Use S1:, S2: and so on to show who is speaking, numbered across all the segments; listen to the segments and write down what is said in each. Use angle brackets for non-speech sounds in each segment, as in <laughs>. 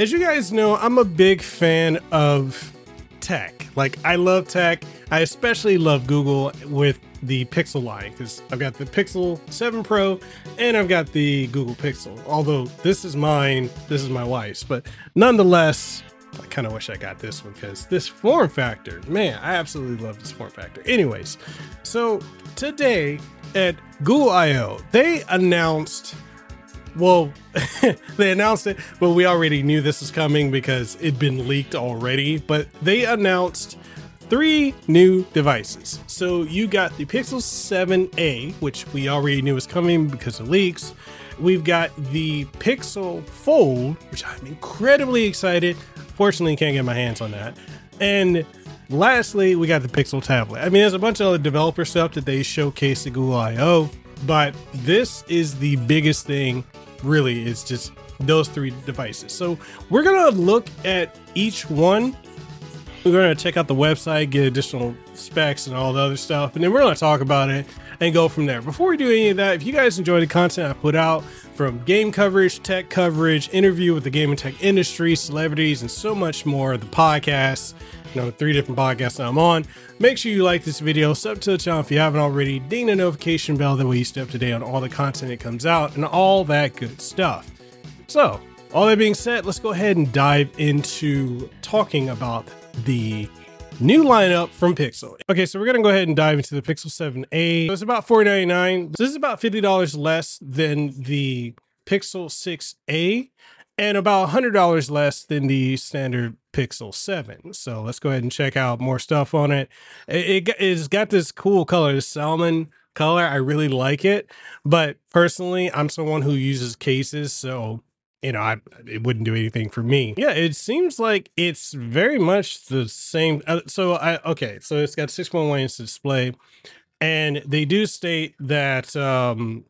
S1: As you guys know, I'm a big fan of tech. Like, I love tech. I especially love Google with the Pixel line because I've got the Pixel 7 Pro and I've got the Google Pixel. Although this is mine, this is my wife's, but nonetheless, I kind of wish I got this one because this form factor, man, I absolutely love this form factor. Anyways, so today at Google I/O, they announced. Well, <laughs> they announced it, but we already knew this was coming because it'd been leaked already. But they announced three new devices. So you got the Pixel 7a, which we already knew was coming because of leaks. We've got the Pixel Fold, which I'm incredibly excited. Fortunately, can't get my hands on that. And lastly, we got the Pixel tablet. I mean, there's a bunch of other developer stuff that they showcased at Google I/O, but this is the biggest thing. Really, it's just those three devices. So we're gonna look at each one. We're gonna check out the website, get additional specs and all the other stuff, and then we're gonna talk about it and go from there. Before we do any of that, if you guys enjoy the content I put out from game coverage, tech coverage, interview with the game and tech industry, celebrities, and so much more, the podcasts, you know, three different podcasts I'm on. Make sure you like this video, sub to the channel if you haven't already, ding the notification bell, that way you stay up to date on all the content that comes out and all that good stuff. So, all that being said, let's go ahead and dive into talking about the new lineup from Pixel. Okay, so we're gonna go ahead and dive into the Pixel 7a. So it's about 499. So this is about $50 less than the Pixel 6a and about $100 less than the standard Pixel 7. So let's go ahead and check out more stuff on it. It, it it's got this cool color, salmon color. I really like it, but personally, I'm someone who uses cases, so you know, I it wouldn't do anything for me. Yeah, it seems like it's very much the same. Uh, so I okay, so it's got 6.1 inch display, and they do state that um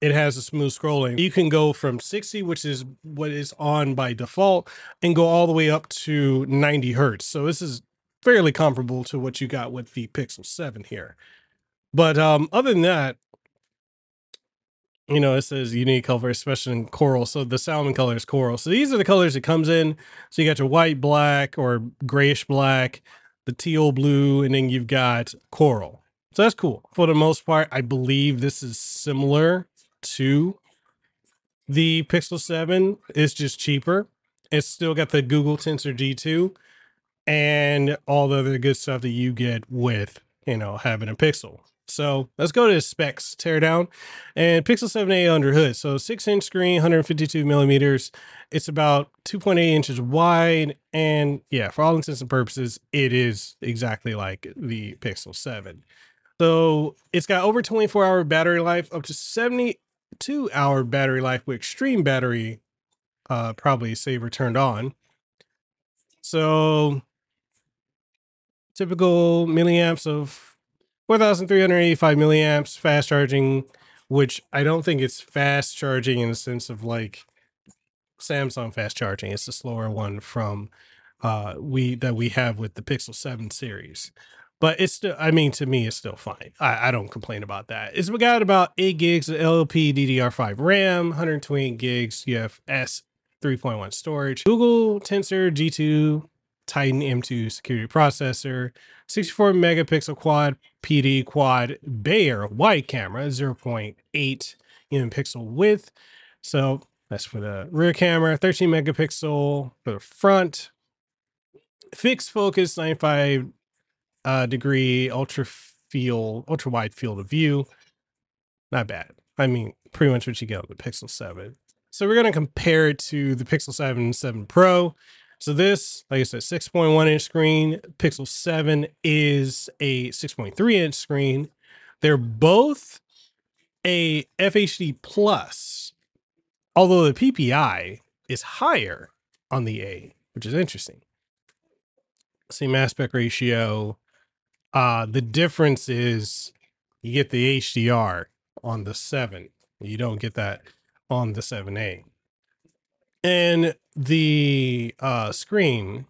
S1: it has a smooth scrolling. You can go from 60, which is what is on by default, and go all the way up to 90 hertz. So this is fairly comparable to what you got with the Pixel 7 here. But um, other than that, you know, it says unique color, especially in coral. So the salmon color is coral. So these are the colors it comes in. So you got your white, black, or grayish black, the teal blue, and then you've got coral. So that's cool. For the most part, I believe this is similar to the Pixel 7. It's just cheaper. It's still got the Google Tensor G2 and all the other good stuff that you get with, you know, having a Pixel. So let's go to the specs teardown and Pixel 7a under hood. So six inch screen, 152 millimeters. It's about 2.8 inches wide. And yeah, for all intents and purposes, it is exactly like the Pixel 7. So it's got over 24 hour battery life, up to 72 hour battery life with extreme battery, uh, probably saver turned on. So typical milliamps of 4,385 milliamps, fast charging, which I don't think it's fast charging in the sense of like Samsung fast charging. It's the slower one from uh we that we have with the Pixel 7 series. But it's still, I mean, to me, it's still fine. I, I don't complain about that. It's got about 8 gigs of LP DDR5 RAM, 128 gigs UFS 3.1 storage, Google Tensor G2 Titan M2 security processor, 64 megapixel quad PD quad Bayer wide camera, 0.8 in pixel width. So that's for the rear camera, 13 megapixel for the front, fixed focus, 95 uh, degree ultra field, ultra wide field of view. Not bad. I mean, pretty much what you get on the Pixel 7. So we're going to compare it to the Pixel 7 7 Pro. So this, like I said, 6.1 inch screen. Pixel 7 is a 6.3 inch screen. They're both a FHD plus, although the PPI is higher on the A, which is interesting. Same aspect ratio. Uh, the difference is you get the HDR on the 7. You don't get that on the 7A. And the uh, screen,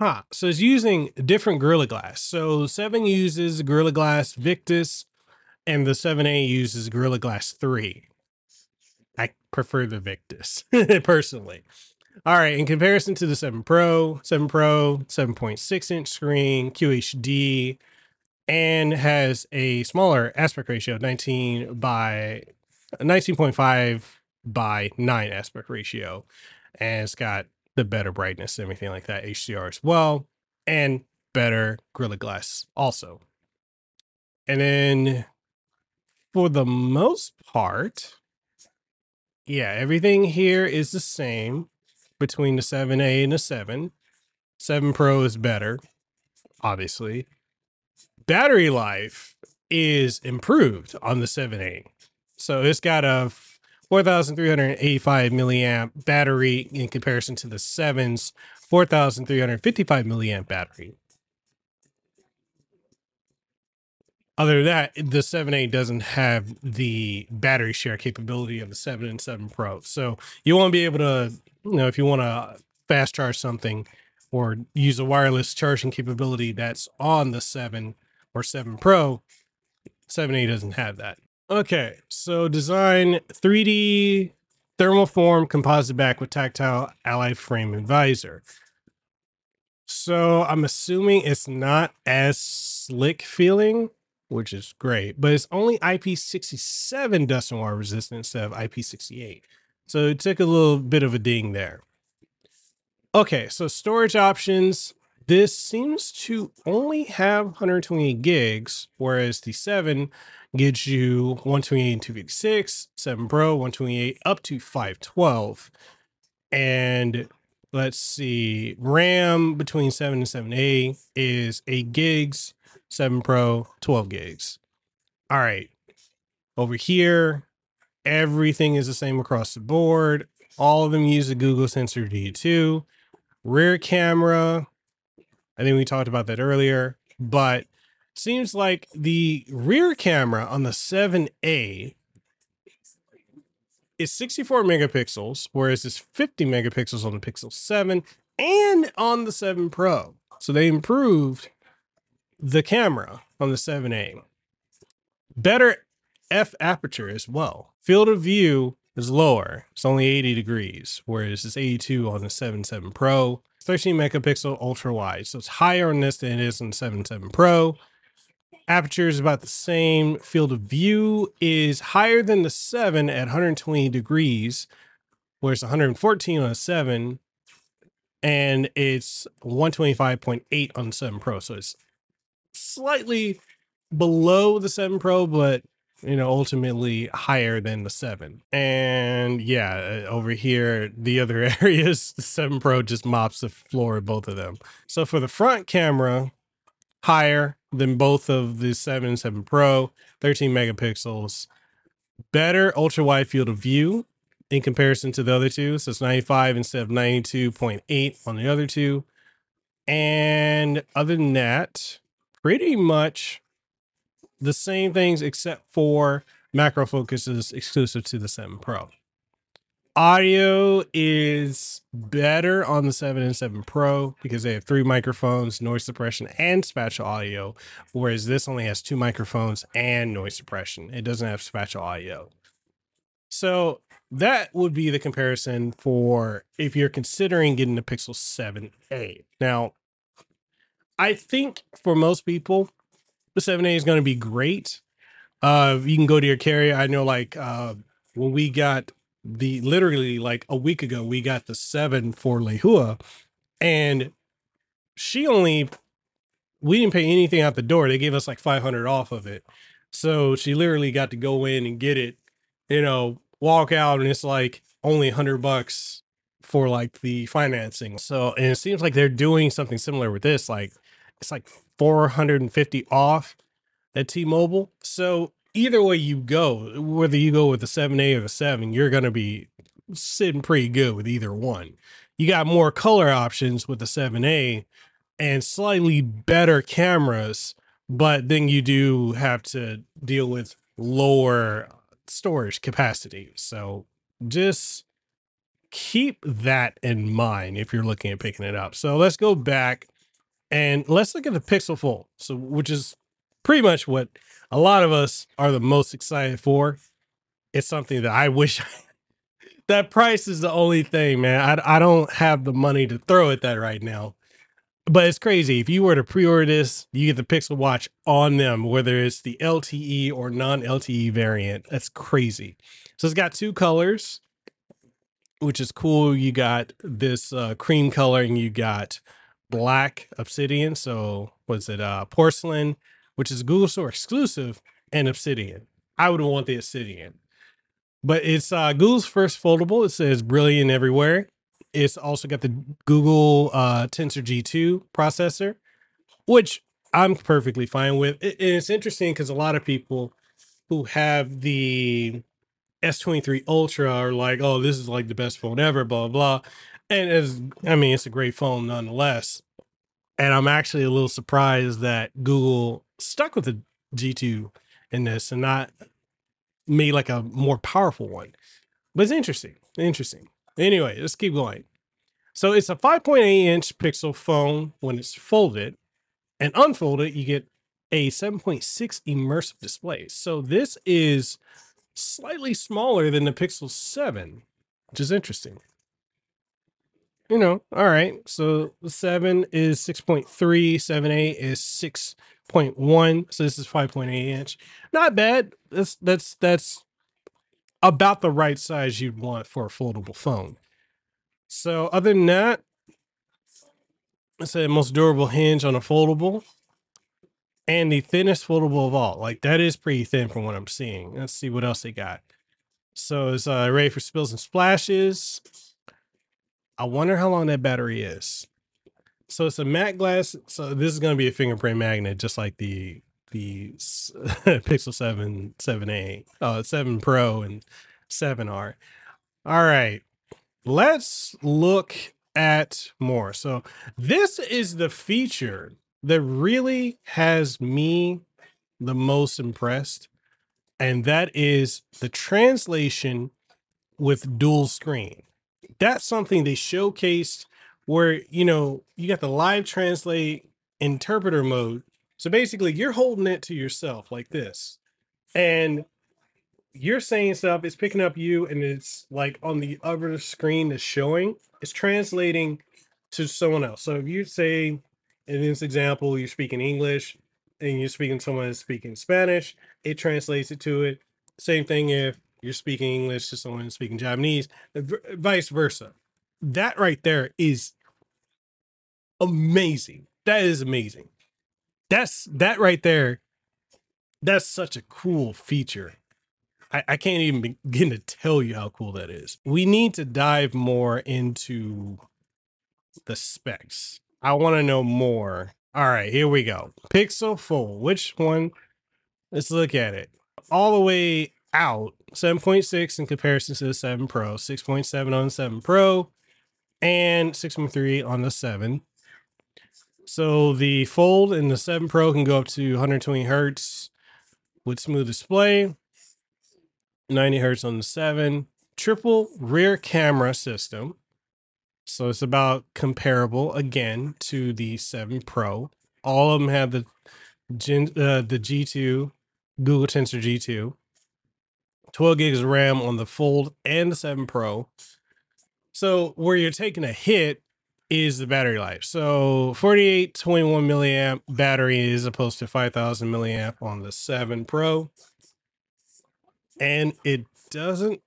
S1: huh, so it's using different Gorilla Glass. So 7 uses Gorilla Glass Victus, and the 7A uses Gorilla Glass 3. I prefer the Victus <laughs> personally. All right, in comparison to the 7 Pro, 7 Pro, 7.6 inch screen, QHD, and has a smaller aspect ratio, 19 by 19.5 by 9 aspect ratio. And it's got the better brightness and everything like that, HDR as well, and better Gorilla Glass also. And then for the most part, yeah, everything here is the same between the 7A and the 7. 7 Pro is better, obviously. Battery life is improved on the 7A. So it's got a 4,385 milliamp battery in comparison to the 7's 4,355 milliamp battery. Other than that, the 7A doesn't have the battery share capability of the 7 and 7 Pro. So you won't be able to, you know, if you want to fast charge something or use a wireless charging capability that's on the 7 or 7 Pro, 7A doesn't have that. Okay, so design 3D thermal form composite back with tactile alloy frame and visor. So I'm assuming it's not as slick feeling which is great, but it's only IP67 dust and water resistant instead of IP68. So it took a little bit of a ding there. Okay, so storage options. This seems to only have 128 gigs, whereas the 7 gives you 128 and 256, 7 Pro 128 up to 512. And let's see, RAM between 7 and 7A is 8 gigs, 7 Pro, 12 gigs. All right. Over here, everything is the same across the board. All of them use the Google Tensor G2. Rear camera, I think we talked about that earlier, but seems like the rear camera on the 7A is 64 megapixels, whereas it's 50 megapixels on the Pixel 7 and on the 7 Pro. So they improved the camera on the 7A. Better f aperture as well. Field of view is lower. It's only 80 degrees, whereas it's 82 on the 7.7 Pro. 13 megapixel ultra wide. So it's higher on this than it is on the 7.7 Pro. Aperture is about the same. Field of view is higher than the 7 at 120 degrees, whereas 114 on the 7 and it's 125.8 on the 7 Pro. So it's slightly below the 7 Pro, but you know, ultimately higher than the 7. And yeah, uh, over here, the other <laughs> areas, the 7 Pro just mops the floor of both of them. So for the front camera, higher than both of the 7 and 7 Pro, 13 megapixels, better ultra wide field of view in comparison to the other two. So it's 95 instead of 92.8 on the other two. And other than that, pretty much the same things except for macro focus is exclusive to the 7 Pro. Audio is better on the 7 and 7 Pro because they have three microphones, noise suppression, and spatial audio, whereas this only has two microphones and noise suppression. It doesn't have spatial audio. So that would be the comparison for if you're considering getting the Pixel 7a. Now, I think for most people, the 7A is going to be great. Uh, you can go to your carrier. I know, like uh, when we got the literally like a week ago, we got the seven for Lehua, and she only we didn't pay anything out the door. They gave us like 500 off of it. So she literally got to go in and get it, you know, walk out, and it's like only 100 bucks for like the financing. So, and it seems like they're doing something similar with this. Like it's like 450 off at T-Mobile. So either way you go, whether you go with the 7A or the 7, you're going to be sitting pretty good with either one. You got more color options with the 7A and slightly better cameras, but then you do have to deal with lower storage capacity. So just keep that in mind if you're looking at picking it up. So let's go back and let's look at the Pixel Fold. So, which is pretty much what a lot of us are the most excited for. It's something that I wish <laughs> that price is the only thing, man. I, I don't have the money to throw at that right now. But it's crazy. If you were to pre-order this, you get the Pixel Watch on them, whether it's the LTE or non-LTE variant. That's crazy. So it's got two colors, which is cool. You got this uh, cream color and you got black obsidian. So was it uh, porcelain, which is Google Store exclusive, and obsidian. I would want the obsidian. But it's uh, Google's first foldable. It says brilliant everywhere. It's also got the Google uh, Tensor G2 processor, which I'm perfectly fine with. It, it's interesting because a lot of people who have the S23 Ultra are like, oh, this is like the best phone ever, blah, blah. And as I mean, it's a great phone nonetheless. And I'm actually a little surprised that Google stuck with the G2 in this and not made like a more powerful one. But it's interesting. Interesting. Anyway, let's keep going. So it's a 5.8 inch pixel phone when it's folded, and unfolded, you get a 7.6 immersive display. So this is slightly smaller than the Pixel 7, which is interesting. You know, all right. So 7 is 6.3, 7.8 is 6.1. So this is 5.8 inch. Not bad. That's that's that's about the right size you'd want for a foldable phone. So other than that, it's the most durable hinge on a foldable and the thinnest foldable of all. Like that is pretty thin from what I'm seeing. Let's see what else they got. So it's uh, ready for spills and splashes. I wonder how long that battery is. So it's a matte glass. So this is going to be a fingerprint magnet, just like the the <laughs> Pixel 7, 7a, uh, 7 Pro, and 7R. All right, let's look at more. So this is the feature that really has me the most impressed, and that is the translation with dual screen. That's something they showcased where, you know, you got the live translate interpreter mode. So basically, you're holding it to yourself like this. And you're saying stuff, it's picking up you, and it's like on the other screen that's showing, it's translating to someone else. So if you say, in this example, you're speaking English and you're speaking someone that's speaking Spanish, it translates it to it. Same thing if you're speaking English to someone speaking Japanese, vice versa. That right there is amazing. That is amazing. That's that right there. That's such a cool feature. I, I can't even begin to tell you how cool that is. We need to dive more into the specs. I want to know more. All right, here we go. Pixel Fold. Which one? Let's look at it. All the way out 7.6 in comparison to the 7 Pro, 6.7 on the 7 Pro, and 6.3 on the 7. So the Fold in the 7 Pro can go up to 120 hertz with smooth display, 90 hertz on the 7, triple rear camera system. So it's about comparable again to the 7 Pro. All of them have the Gen, uh, the G2, Google Tensor G2. 12 gigs of RAM on the Fold and the 7 Pro. So where you're taking a hit is the battery life. So 48, 21 milliamp battery as opposed to 5000 milliamp on the 7 Pro. And it doesn't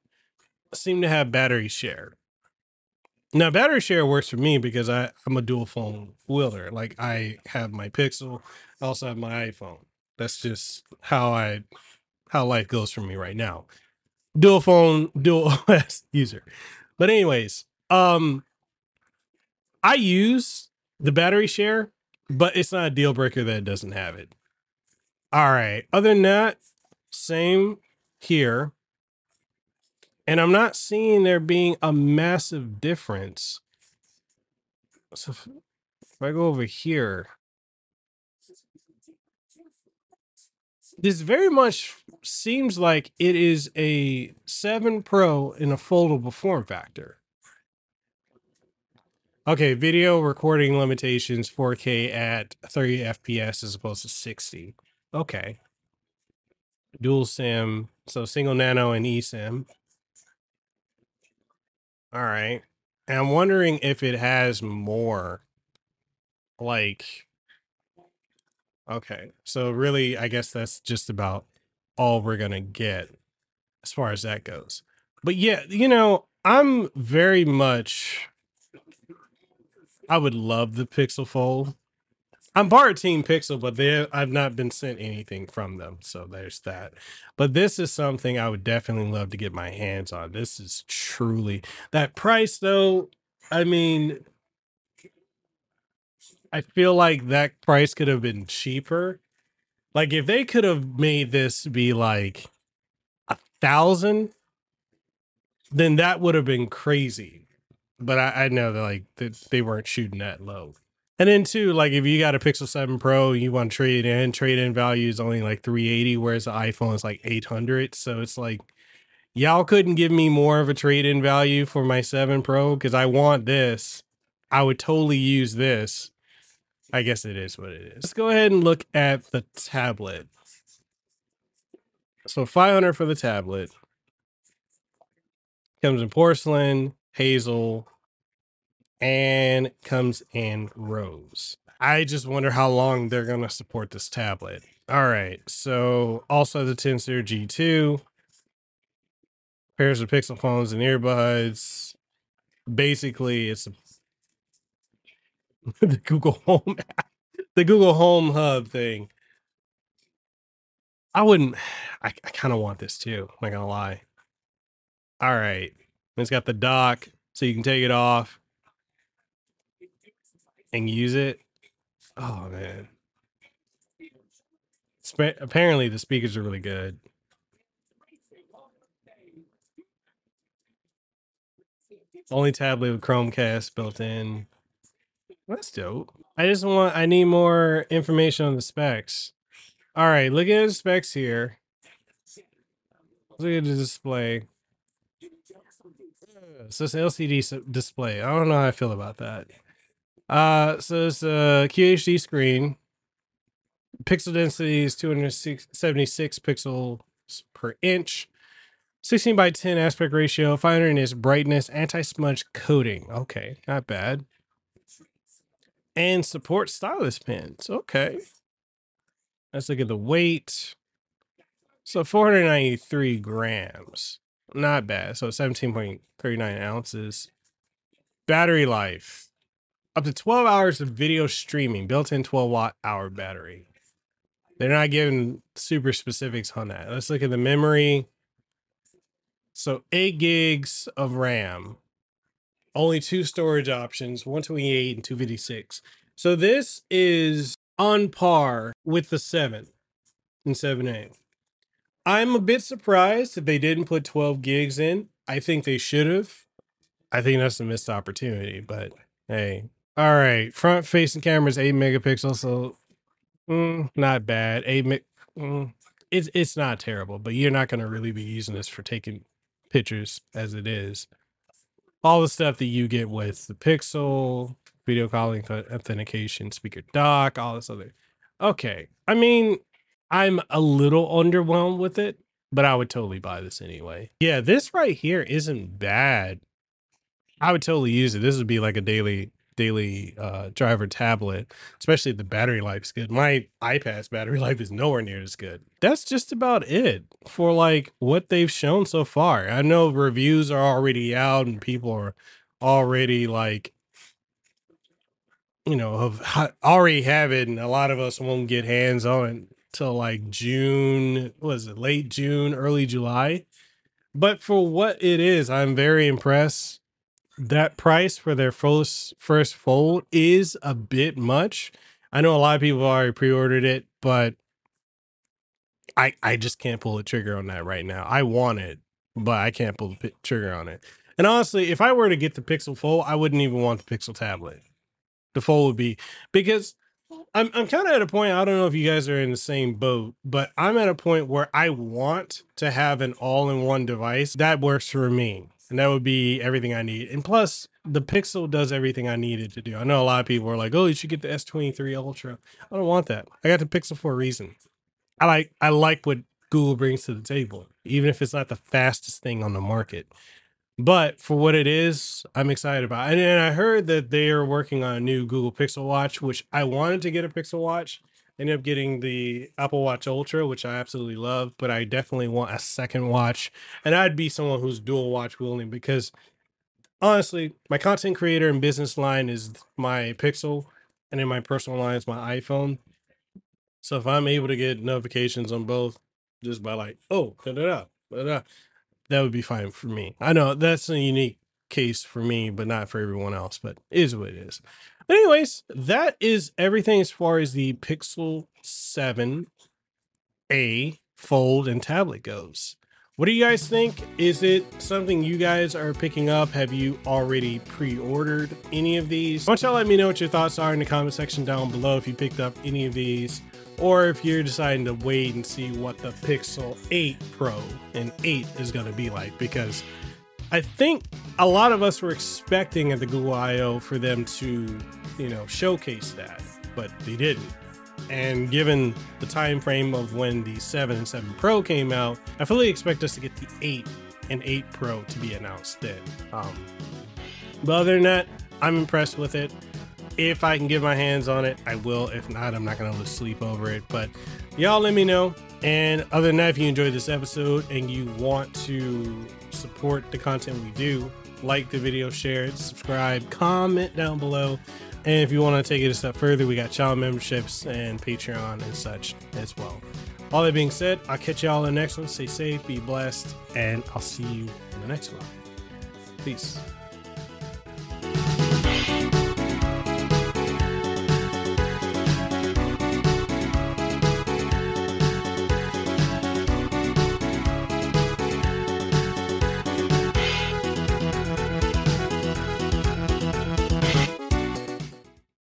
S1: seem to have battery share. Now battery share works for me because I, I'm a dual phone wielder. Like I have my Pixel, I also have my iPhone. That's just how I how life goes for me right now. Dual phone, dual <laughs> OS user. But anyways, um I use the battery share, but it's not a deal breaker that doesn't have it. All right. Other than that, same here. And I'm not seeing there being a massive difference. So if I go over here, this very much seems like it is a 7 Pro in a foldable form factor. Okay, video recording limitations 4K at 30 FPS as opposed to 60. Okay. Dual SIM, so single nano and eSIM. All right. And I'm wondering if it has more like okay. So really I guess that's just about all we're going to get as far as that goes. But yeah, you know, I'm very much I would love the Pixel Fold. I'm part of Team Pixel, but they I've not been sent anything from them, so there's that. But this is something I would definitely love to get my hands on. This is truly that price though. I mean, I feel like that price could have been cheaper. Like if they could have made this be like a thousand, then that would have been crazy. But I, I know that like that they weren't shooting that low. And then too, like if you got a Pixel 7 Pro, you want to trade in, trade in value is only like 380, whereas the iPhone is like 800. So it's like y'all couldn't give me more of a trade in value for my 7 Pro because I want this. I would totally use this. I guess it is what it is. Let's go ahead and look at the tablet. So 500 for the tablet. Comes in porcelain, hazel, and comes in rose. I just wonder how long they're going to support this tablet. All right. So also the Tensor G2 pairs of Pixel phones and earbuds. Basically, it's a, <laughs> the Google Home <laughs> the Google Home Hub thing. I wouldn't <sighs> I, I kind of want this too, I'm not gonna lie. All right. It's got the dock, so you can take it off and use it. Oh man. Sp- apparently the speakers are really good. Only tablet with Chromecast built in. That's dope. I just want I need more information on the specs. All right, look at the specs here. Look at the display. So it's an LCD display. I don't know how I feel about that. Uh, so it's a QHD screen. Pixel density is 276 pixels per inch. 16 by 10 aspect ratio, 500 is brightness, anti-smudge coating. Okay, not bad. And support stylus pens. Okay. Let's look at the weight. So 493 grams. Not bad. So 17.39 ounces. Battery life. Up to 12 hours of video streaming, built-in 12 watt hour battery. They're not giving super specifics on that. Let's look at the memory. So 8 gigs of RAM. Only two storage options, 128 and 256. So this is on par with the 7 and 7A. I'm a bit surprised that they didn't put 12 gigs in. I think they should have. I think that's a missed opportunity, but hey. All right, front facing camera is 8 megapixels, so mm, not bad. 8 me- mm, it's it's not terrible, but you're not going to really be using this for taking pictures as it is. All the stuff that you get with the Pixel, video calling authentication, speaker dock, all this other. Okay. I mean, I'm a little underwhelmed with it, but I would totally buy this anyway. Yeah, this right here isn't bad. I would totally use it. This would be like a daily daily uh driver tablet, especially the battery life's good. My iPad's battery <laughs> life is nowhere near as good. That's just about it for like what they've shown so far. I know reviews are already out and people are already like you know have already have it and a lot of us won't get hands on it till like June, was it late June, early July? But for what it is, I'm very impressed. That price for their first first fold is a bit much. I know a lot of people already pre-ordered it, but I I just can't pull the trigger on that right now. I want it, but I can't pull the trigger on it. And honestly, if I were to get the Pixel Fold, I wouldn't even want the Pixel tablet. The Fold would be because I'm I'm kind of at a point. I don't know if you guys are in the same boat, but I'm at a point where I want to have an all-in-one device that works for me, and that would be everything I need. And plus, the Pixel does everything I needed to do. I know a lot of people are like, "Oh, you should get the S23 Ultra." I don't want that. I got the Pixel for a reason. I like I like what Google brings to the table, even if it's not the fastest thing on the market. But for what it is, I'm excited about. And, and I heard that they are working on a new Google Pixel Watch, which I wanted to get a Pixel Watch. Ended up getting the Apple Watch Ultra, which I absolutely love, but I definitely want a second watch. And I'd be someone who's dual watch willing because honestly, my content creator and business line is my Pixel, and in my personal line is my iPhone. So if I'm able to get notifications on both just by like, oh, da da da, da, da, that would be fine for me. I know that's a unique case for me, but not for everyone else, but it is what it is. Anyways, that is everything as far as the Pixel 7a fold and tablet goes. What do you guys think? Is it something you guys are picking up? Have you already pre-ordered any of these? Why don't y'all let me know what your thoughts are in the comment section down below if you picked up any of these or if you're deciding to wait and see what the Pixel 8 Pro and 8 is going to be like because I think a lot of us were expecting at the Google I/O for them to, you know, showcase that, but they didn't. And given the time frame of when the 7 and 7 Pro came out, I fully expect us to get the 8 and 8 Pro to be announced then. Um, but other than that, I'm impressed with it. If I can get my hands on it, I will. If not, I'm not going to lose sleep over it. But y'all let me know. And other than that, if you enjoyed this episode and you want to support the content we do, like the video, share it, subscribe, comment down below. And if you want to take it a step further, we got child memberships and Patreon and such as well. All that being said, I'll catch y'all in the next one. Stay safe, be blessed, and I'll see you in the next one. Peace.